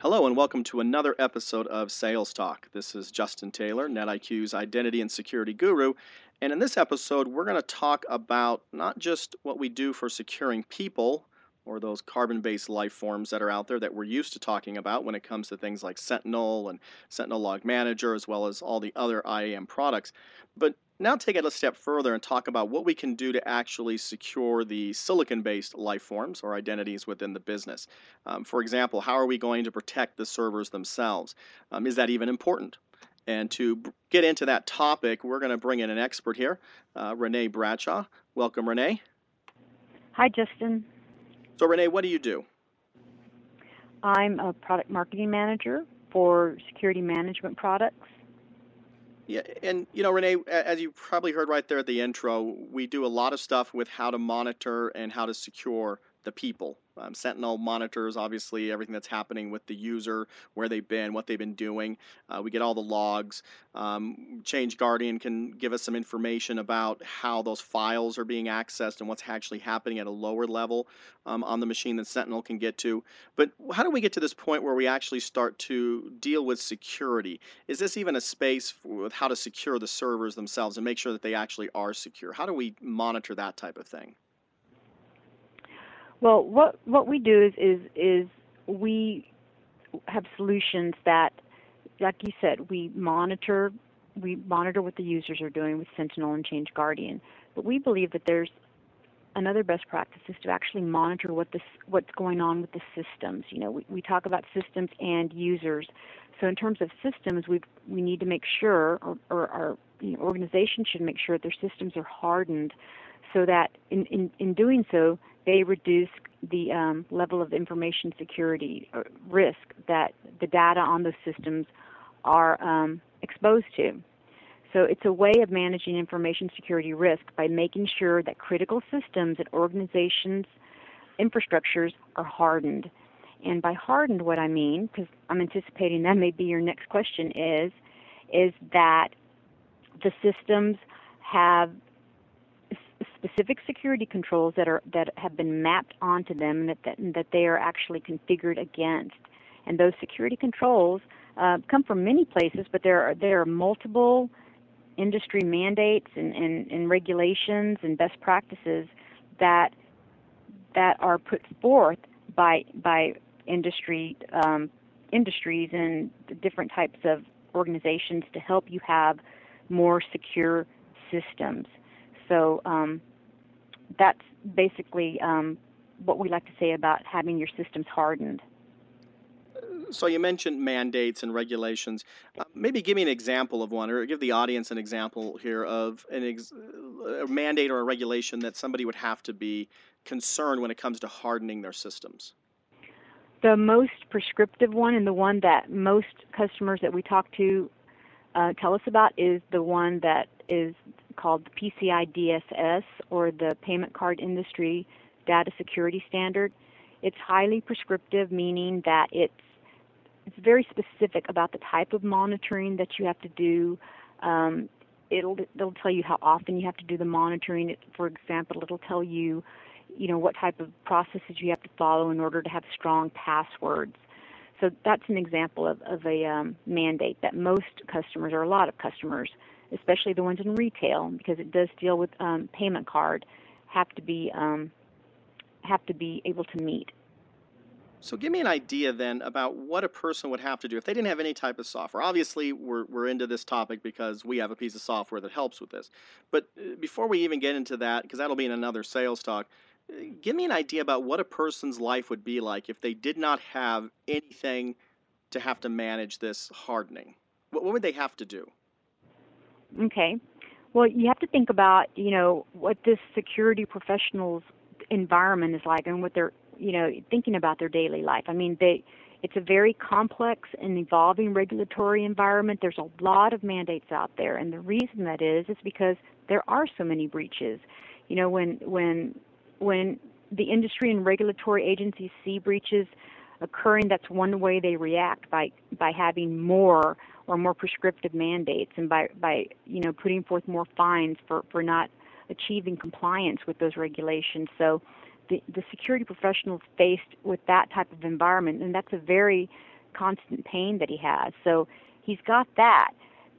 Hello, and welcome to another episode of Sales Talk. This is Justin Taylor, NetIQ's identity and security guru. And in this episode, we're going to talk about not just what we do for securing people or those carbon based life forms that are out there that we're used to talking about when it comes to things like Sentinel and Sentinel Log Manager, as well as all the other IAM products, but now take it a step further and talk about what we can do to actually secure the silicon-based life forms or identities within the business. Um, for example, how are we going to protect the servers themselves? Um, is that even important? And to get into that topic, we're going to bring in an expert here, uh, Renee Bradshaw. Welcome, Renee. Hi, Justin. So, Renee, what do you do? I'm a product marketing manager for security management products. Yeah, and you know, Renee, as you probably heard right there at the intro, we do a lot of stuff with how to monitor and how to secure the people um, Sentinel monitors obviously everything that's happening with the user, where they've been, what they've been doing. Uh, we get all the logs. Um, Change Guardian can give us some information about how those files are being accessed and what's actually happening at a lower level um, on the machine that Sentinel can get to. But how do we get to this point where we actually start to deal with security? Is this even a space with how to secure the servers themselves and make sure that they actually are secure? How do we monitor that type of thing? Well, what what we do is is is we have solutions that, like you said, we monitor we monitor what the users are doing with Sentinel and Change Guardian. But we believe that there's another best practice is to actually monitor what this what's going on with the systems. You know, we, we talk about systems and users. So in terms of systems, we we need to make sure, or, or our you know, organization should make sure their systems are hardened, so that in in, in doing so, they reduce the um, level of information security uh, risk that the data on those systems are um, exposed to. So it's a way of managing information security risk by making sure that critical systems and organizations' infrastructures are hardened. And by hardened, what I mean, because I'm anticipating that may be your next question, is is that the systems have specific security controls that are that have been mapped onto them that that, that they are actually configured against. And those security controls uh, come from many places, but there are there are multiple industry mandates and, and, and regulations and best practices that that are put forth by by industry um, industries and different types of organizations to help you have more secure systems. So um, that's basically um, what we like to say about having your systems hardened. So you mentioned mandates and regulations. Uh, maybe give me an example of one, or give the audience an example here of an ex- a mandate or a regulation that somebody would have to be concerned when it comes to hardening their systems. The most prescriptive one, and the one that most customers that we talk to uh, tell us about, is the one that is called the PCI DSS or the Payment Card Industry Data Security Standard. It's highly prescriptive, meaning that it's it's very specific about the type of monitoring that you have to do. Um, it'll it'll tell you how often you have to do the monitoring. It, for example, it'll tell you, you know, what type of processes you have to follow in order to have strong passwords. So that's an example of, of a um, mandate that most customers, or a lot of customers, especially the ones in retail, because it does deal with um, payment card, have to be um, have to be able to meet. So give me an idea then about what a person would have to do if they didn't have any type of software. Obviously, we're, we're into this topic because we have a piece of software that helps with this. But uh, before we even get into that, because that'll be in another sales talk, give me an idea about what a person's life would be like if they did not have anything to have to manage this hardening. What, what would they have to do? Okay. Well, you have to think about, you know, what this security professional's environment is like and what they're, you know, thinking about their daily life. I mean, they it's a very complex and evolving regulatory environment. There's a lot of mandates out there, and the reason that is is because there are so many breaches. You know, when when when the industry and regulatory agencies see breaches occurring, that's one way they react by by having more or more prescriptive mandates and by, by you know putting forth more fines for, for not achieving compliance with those regulations. So the, the security professionals faced with that type of environment, and that's a very constant pain that he has. So he's got that.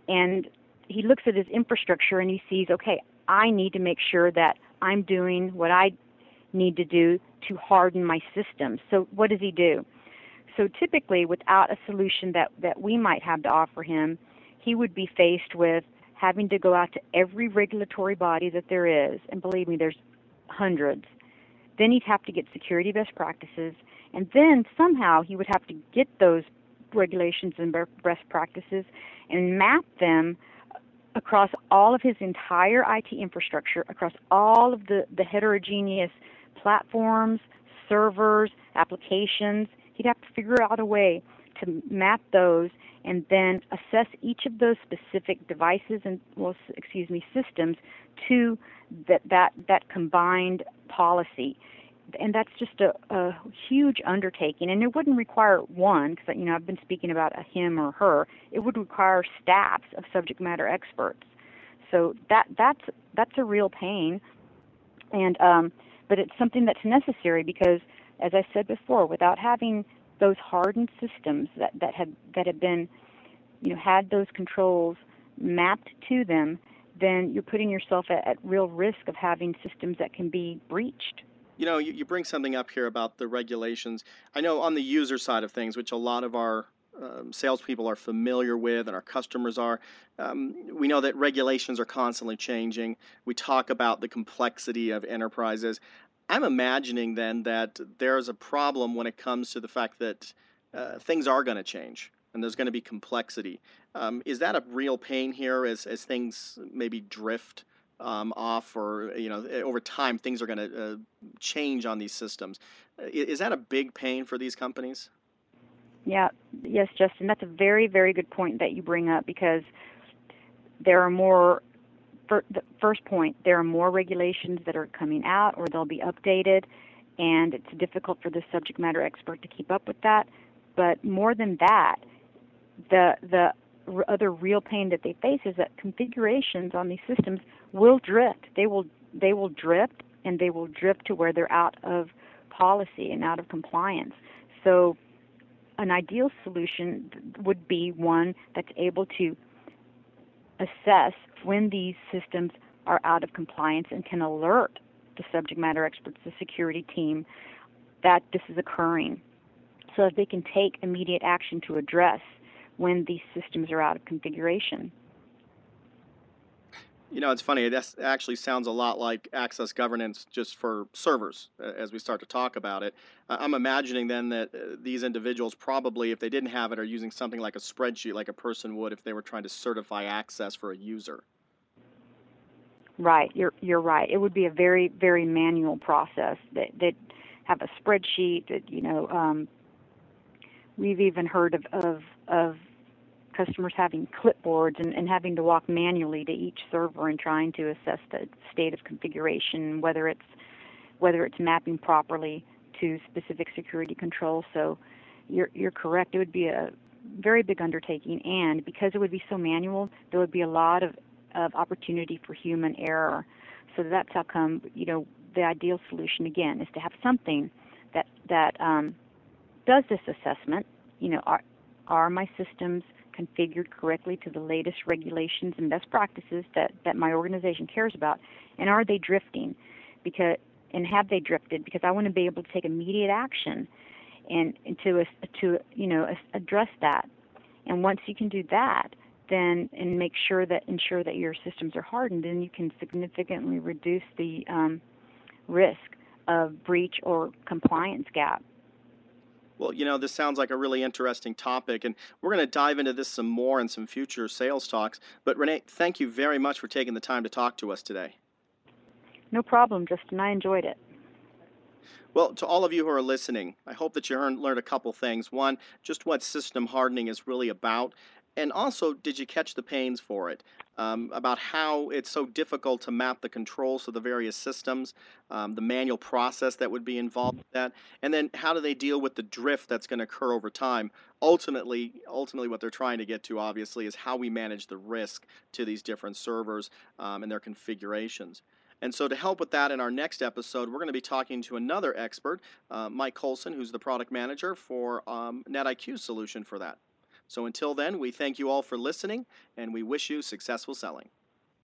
And he looks at his infrastructure and he sees, okay, I need to make sure that I'm doing what I need to do to harden my system. So what does he do? So typically, without a solution that, that we might have to offer him, he would be faced with having to go out to every regulatory body that there is, and believe me, there's hundreds. Then he'd have to get security best practices, and then somehow he would have to get those regulations and best practices and map them across all of his entire IT infrastructure, across all of the, the heterogeneous platforms, servers, applications. He'd have to figure out a way to map those and then assess each of those specific devices and well excuse me systems to that that that combined policy. And that's just a, a huge undertaking. And it wouldn't require one because you know I've been speaking about a him or her. It would require staffs of subject matter experts. So that that's that's a real pain. And um but it's something that's necessary because as I said before without having those hardened systems that, that have that have been you know had those controls mapped to them, then you're putting yourself at, at real risk of having systems that can be breached. You know, you, you bring something up here about the regulations. I know on the user side of things, which a lot of our um, salespeople are familiar with and our customers are. Um, we know that regulations are constantly changing. We talk about the complexity of enterprises. I'm imagining then that there's a problem when it comes to the fact that uh, things are going to change and there's going to be complexity. Um, is that a real pain here as, as things maybe drift um, off or, you know, eh, over time things are going to uh, change on these systems? Is that a big pain for these companies? Yeah, yes, Justin, that's a very, very good point that you bring up because there are more the first point, there are more regulations that are coming out or they'll be updated, and it's difficult for the subject matter expert to keep up with that. But more than that, the the other real pain that they face is that configurations on these systems will drift. They will they will drift and they will drift to where they're out of policy and out of compliance. So an ideal solution would be one that's able to assess when these systems are out of compliance and can alert the subject matter experts, the security team, that this is occurring so that they can take immediate action to address when these systems are out of configuration. You know, it's funny. That actually sounds a lot like access governance just for servers as we start to talk about it. I'm imagining then that uh, these individuals probably, if they didn't have it, are using something like a spreadsheet, like a person would if they were trying to certify access for a user. Right, you're you're right. It would be a very very manual process that that have a spreadsheet that you know. Um, we've even heard of of, of customers having clipboards and, and having to walk manually to each server and trying to assess the state of configuration, whether it's whether it's mapping properly to specific security controls. So you're you're correct. It would be a very big undertaking, and because it would be so manual, there would be a lot of, of opportunity for human error. So that's how come you know the ideal solution again is to have something that that um, does this assessment. You know, are are my systems configured correctly to the latest regulations and best practices that, that my organization cares about? And are they drifting? Because and have they drifted? Because I want to be able to take immediate action and, and to to you know address that. And once you can do that, then and make sure that ensure that your systems are hardened, then you can significantly reduce the um, risk of breach or compliance gap. Well, you know, this sounds like a really interesting topic, and we're going to dive into this some more in some future sales talks. But Renee, thank you very much for taking the time to talk to us today. No problem, Justin. I enjoyed it. Well, to all of you who are listening, I hope that you learned a couple things. One, just what system hardening is really about, and also, did you catch the pains for it? Um, about how it's so difficult to map the controls to the various systems, um, the manual process that would be involved with that, and then how do they deal with the drift that's going to occur over time? Ultimately, ultimately, what they're trying to get to, obviously, is how we manage the risk to these different servers um, and their configurations. And so, to help with that in our next episode, we're going to be talking to another expert, uh, Mike Colson, who's the product manager for um, NetIQ solution for that. So until then, we thank you all for listening and we wish you successful selling.